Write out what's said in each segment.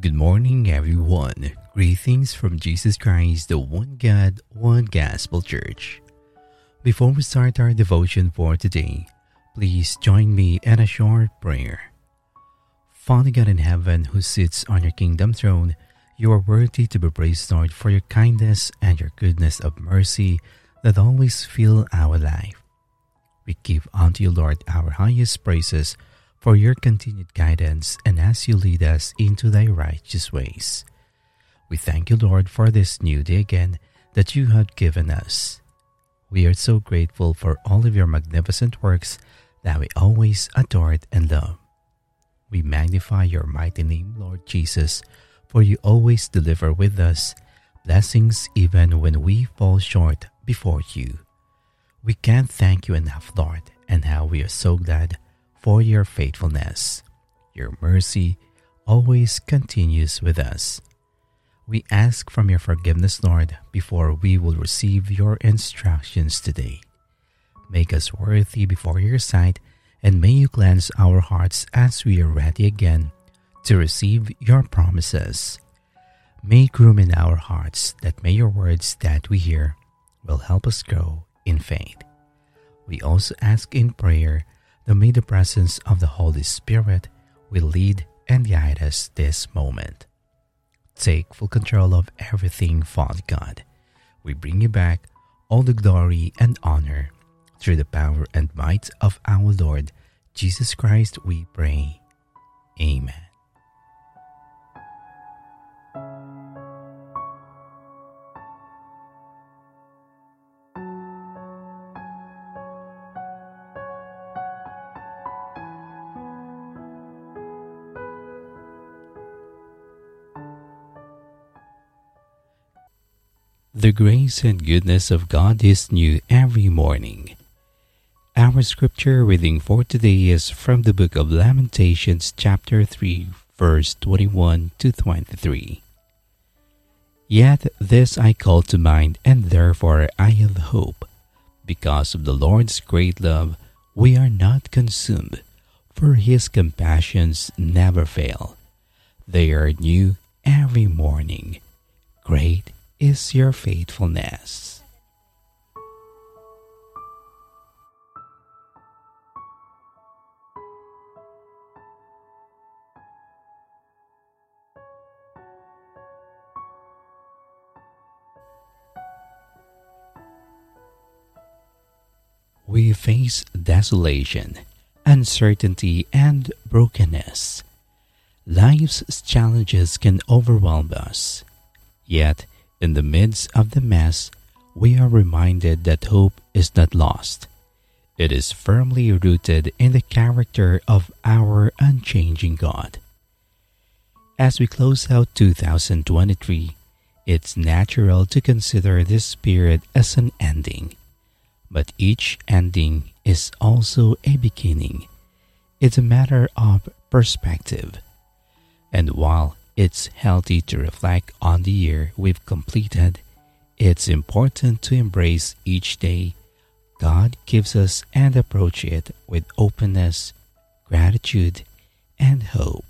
Good morning, everyone. Greetings from Jesus Christ, the one God, one Gospel Church. Before we start our devotion for today, please join me in a short prayer. Father God in heaven, who sits on your kingdom throne, you are worthy to be praised, Lord, for your kindness and your goodness of mercy that always fill our life. We give unto you, Lord, our highest praises for your continued guidance and as you lead us into thy righteous ways. We thank you, Lord, for this new day again that you have given us. We are so grateful for all of your magnificent works that we always adored and love. We magnify your mighty name, Lord Jesus, for you always deliver with us blessings even when we fall short before you. We can't thank you enough, Lord, and how we are so glad for your faithfulness. Your mercy always continues with us. We ask from your forgiveness, Lord, before we will receive your instructions today. Make us worthy before your sight, and may you cleanse our hearts as we are ready again to receive your promises. Make room in our hearts that may your words that we hear will help us grow in faith. We also ask in prayer may the presence of the Holy Spirit will lead and guide us this moment. Take full control of everything, Father God. We bring you back all the glory and honor through the power and might of our Lord Jesus Christ, we pray. Amen. The grace and goodness of God is new every morning. Our scripture reading for today is from the book of Lamentations, chapter 3, verse 21 to 23. Yet this I call to mind, and therefore I have hope. Because of the Lord's great love, we are not consumed, for his compassions never fail. They are new every morning. Great is your faithfulness. We face desolation, uncertainty, and brokenness. Life's challenges can overwhelm us. Yet, in the midst of the mess, we are reminded that hope is not lost. It is firmly rooted in the character of our unchanging God. As we close out 2023, it's natural to consider this period as an ending. But each ending is also a beginning. It's a matter of perspective. And while it's healthy to reflect on the year we've completed. It's important to embrace each day God gives us and approach it with openness, gratitude, and hope.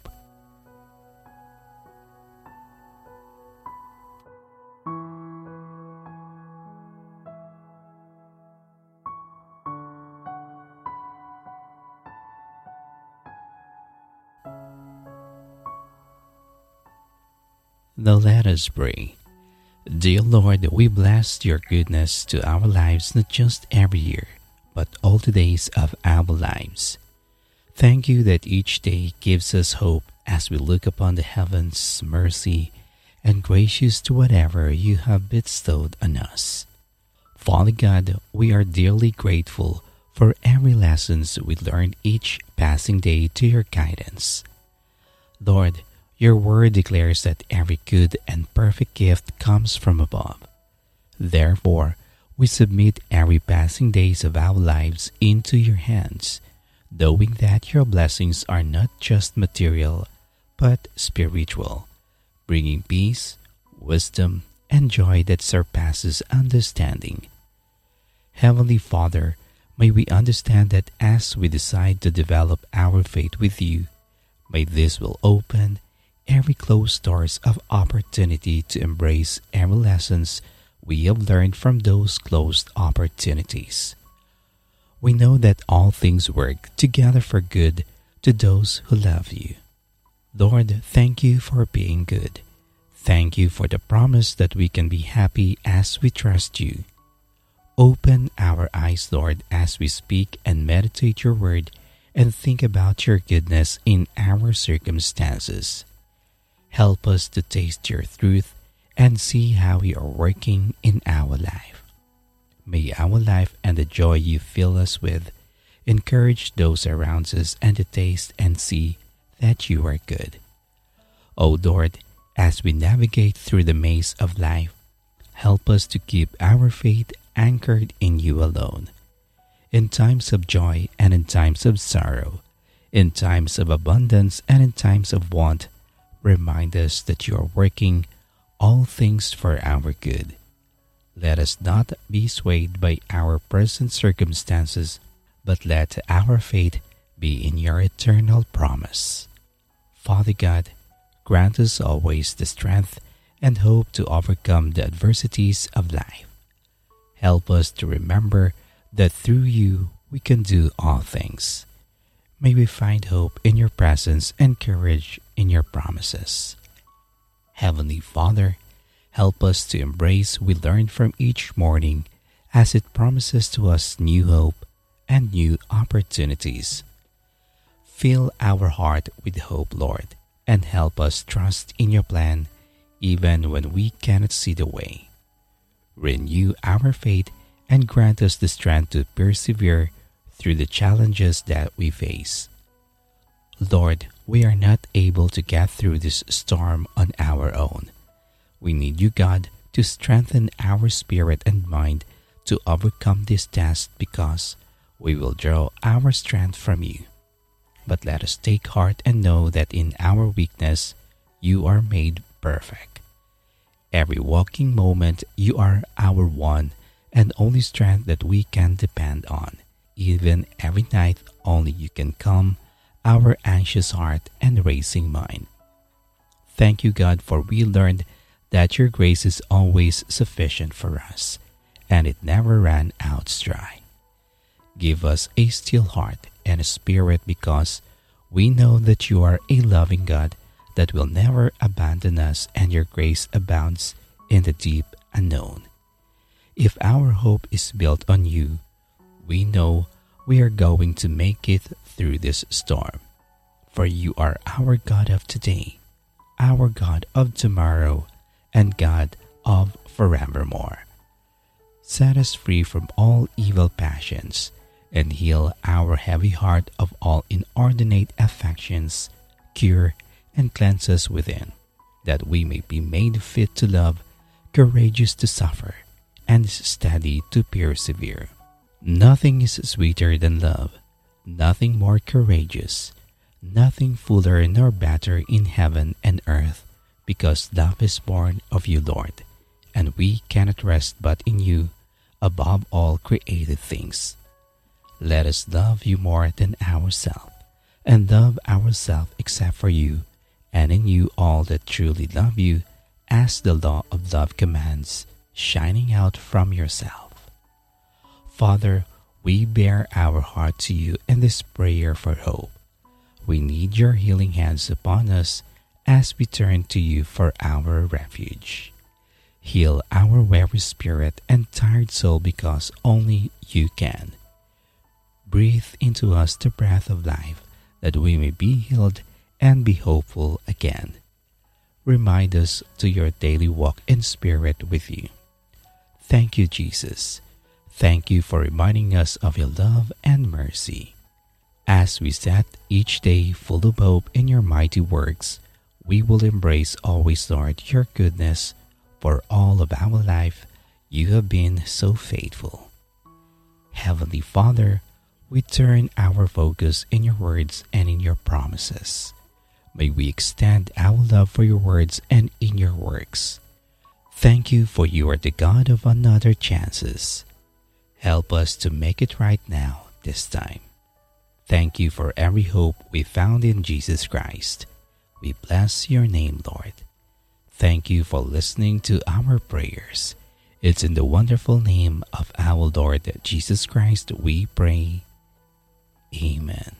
Now let us pray. Dear Lord, we bless your goodness to our lives not just every year, but all the days of our lives. Thank you that each day gives us hope as we look upon the heavens, mercy, and gracious to whatever you have bestowed on us. Father God, we are dearly grateful for every lessons we learn each passing day to your guidance. Lord, your word declares that every good and perfect gift comes from above. Therefore, we submit every passing days of our lives into your hands, knowing that your blessings are not just material, but spiritual, bringing peace, wisdom, and joy that surpasses understanding. Heavenly Father, may we understand that as we decide to develop our faith with you, may this will open every closed doors of opportunity to embrace every lessons we have learned from those closed opportunities. We know that all things work together for good to those who love you. Lord, thank you for being good. Thank you for the promise that we can be happy as we trust you. Open our eyes, Lord, as we speak and meditate your word and think about your goodness in our circumstances. Help us to taste your truth and see how you are working in our life. May our life and the joy you fill us with encourage those around us and to taste and see that you are good. O Lord, as we navigate through the maze of life, help us to keep our faith anchored in you alone. In times of joy and in times of sorrow, in times of abundance and in times of want, remind us that you are working all things for our good. Let us not be swayed by our present circumstances, but let our faith be in your eternal promise. Father God, grant us always the strength and hope to overcome the adversities of life. Help us to remember that through you we can do all things. May we find hope in your presence and courage in your promises. Heavenly Father, help us to embrace we learn from each morning as it promises to us new hope and new opportunities. Fill our heart with hope, Lord and help us trust in your plan even when we cannot see the way. Renew our faith and grant us the strength to persevere through the challenges that we face. Lord, we are not able to get through this storm on our own. We need you, God, to strengthen our spirit and mind to overcome this test because we will draw our strength from you. But let us take heart and know that in our weakness you are made perfect. Every walking moment you are our one and only strength that we can depend on. Even every night only you can calm our anxious heart and racing mind. Thank you, God, for we learned that your grace is always sufficient for us, and it never ran out dry. Give us a still heart and a spirit because we know that you are a loving God that will never abandon us and your grace abounds in the deep unknown. If our hope is built on you, we know we are going to make it through this storm. For you are our God of today, our God of tomorrow, and God of forevermore. Set us free from all evil passions and heal our heavy heart of all inordinate affections, cure and cleanse us within, that we may be made fit to love, courageous to suffer, and steady to persevere. Nothing is sweeter than love, nothing more courageous, nothing fuller nor better in heaven and earth, because love is born of you, Lord, and we cannot rest but in you above all created things. Let us love you more than ourselves, and love ourselves except for you, and in you all that truly love you, as the law of love commands, shining out from yourself. Father, we bare our heart to you in this prayer for hope. We need your healing hands upon us as we turn to you for our refuge. Heal our weary spirit and tired soul because only you can breathe into us the breath of life, that we may be healed and be hopeful again. Remind us to your daily walk in spirit with you. Thank you, Jesus. Thank you for reminding us of your love and mercy. As we set each day full of hope in your mighty works, we will embrace always, Lord, your goodness. For all of our life, you have been so faithful. Heavenly Father, we turn our focus in your words and in your promises. May we extend our love for your words and in your works. Thank you for you are the God of another chances. Help us to make it right now, this time. Thank you for every hope we found in Jesus Christ. We bless your name, Lord. Thank you for listening to our prayers. It's in the wonderful name of our Lord Jesus Christ we pray. Amen.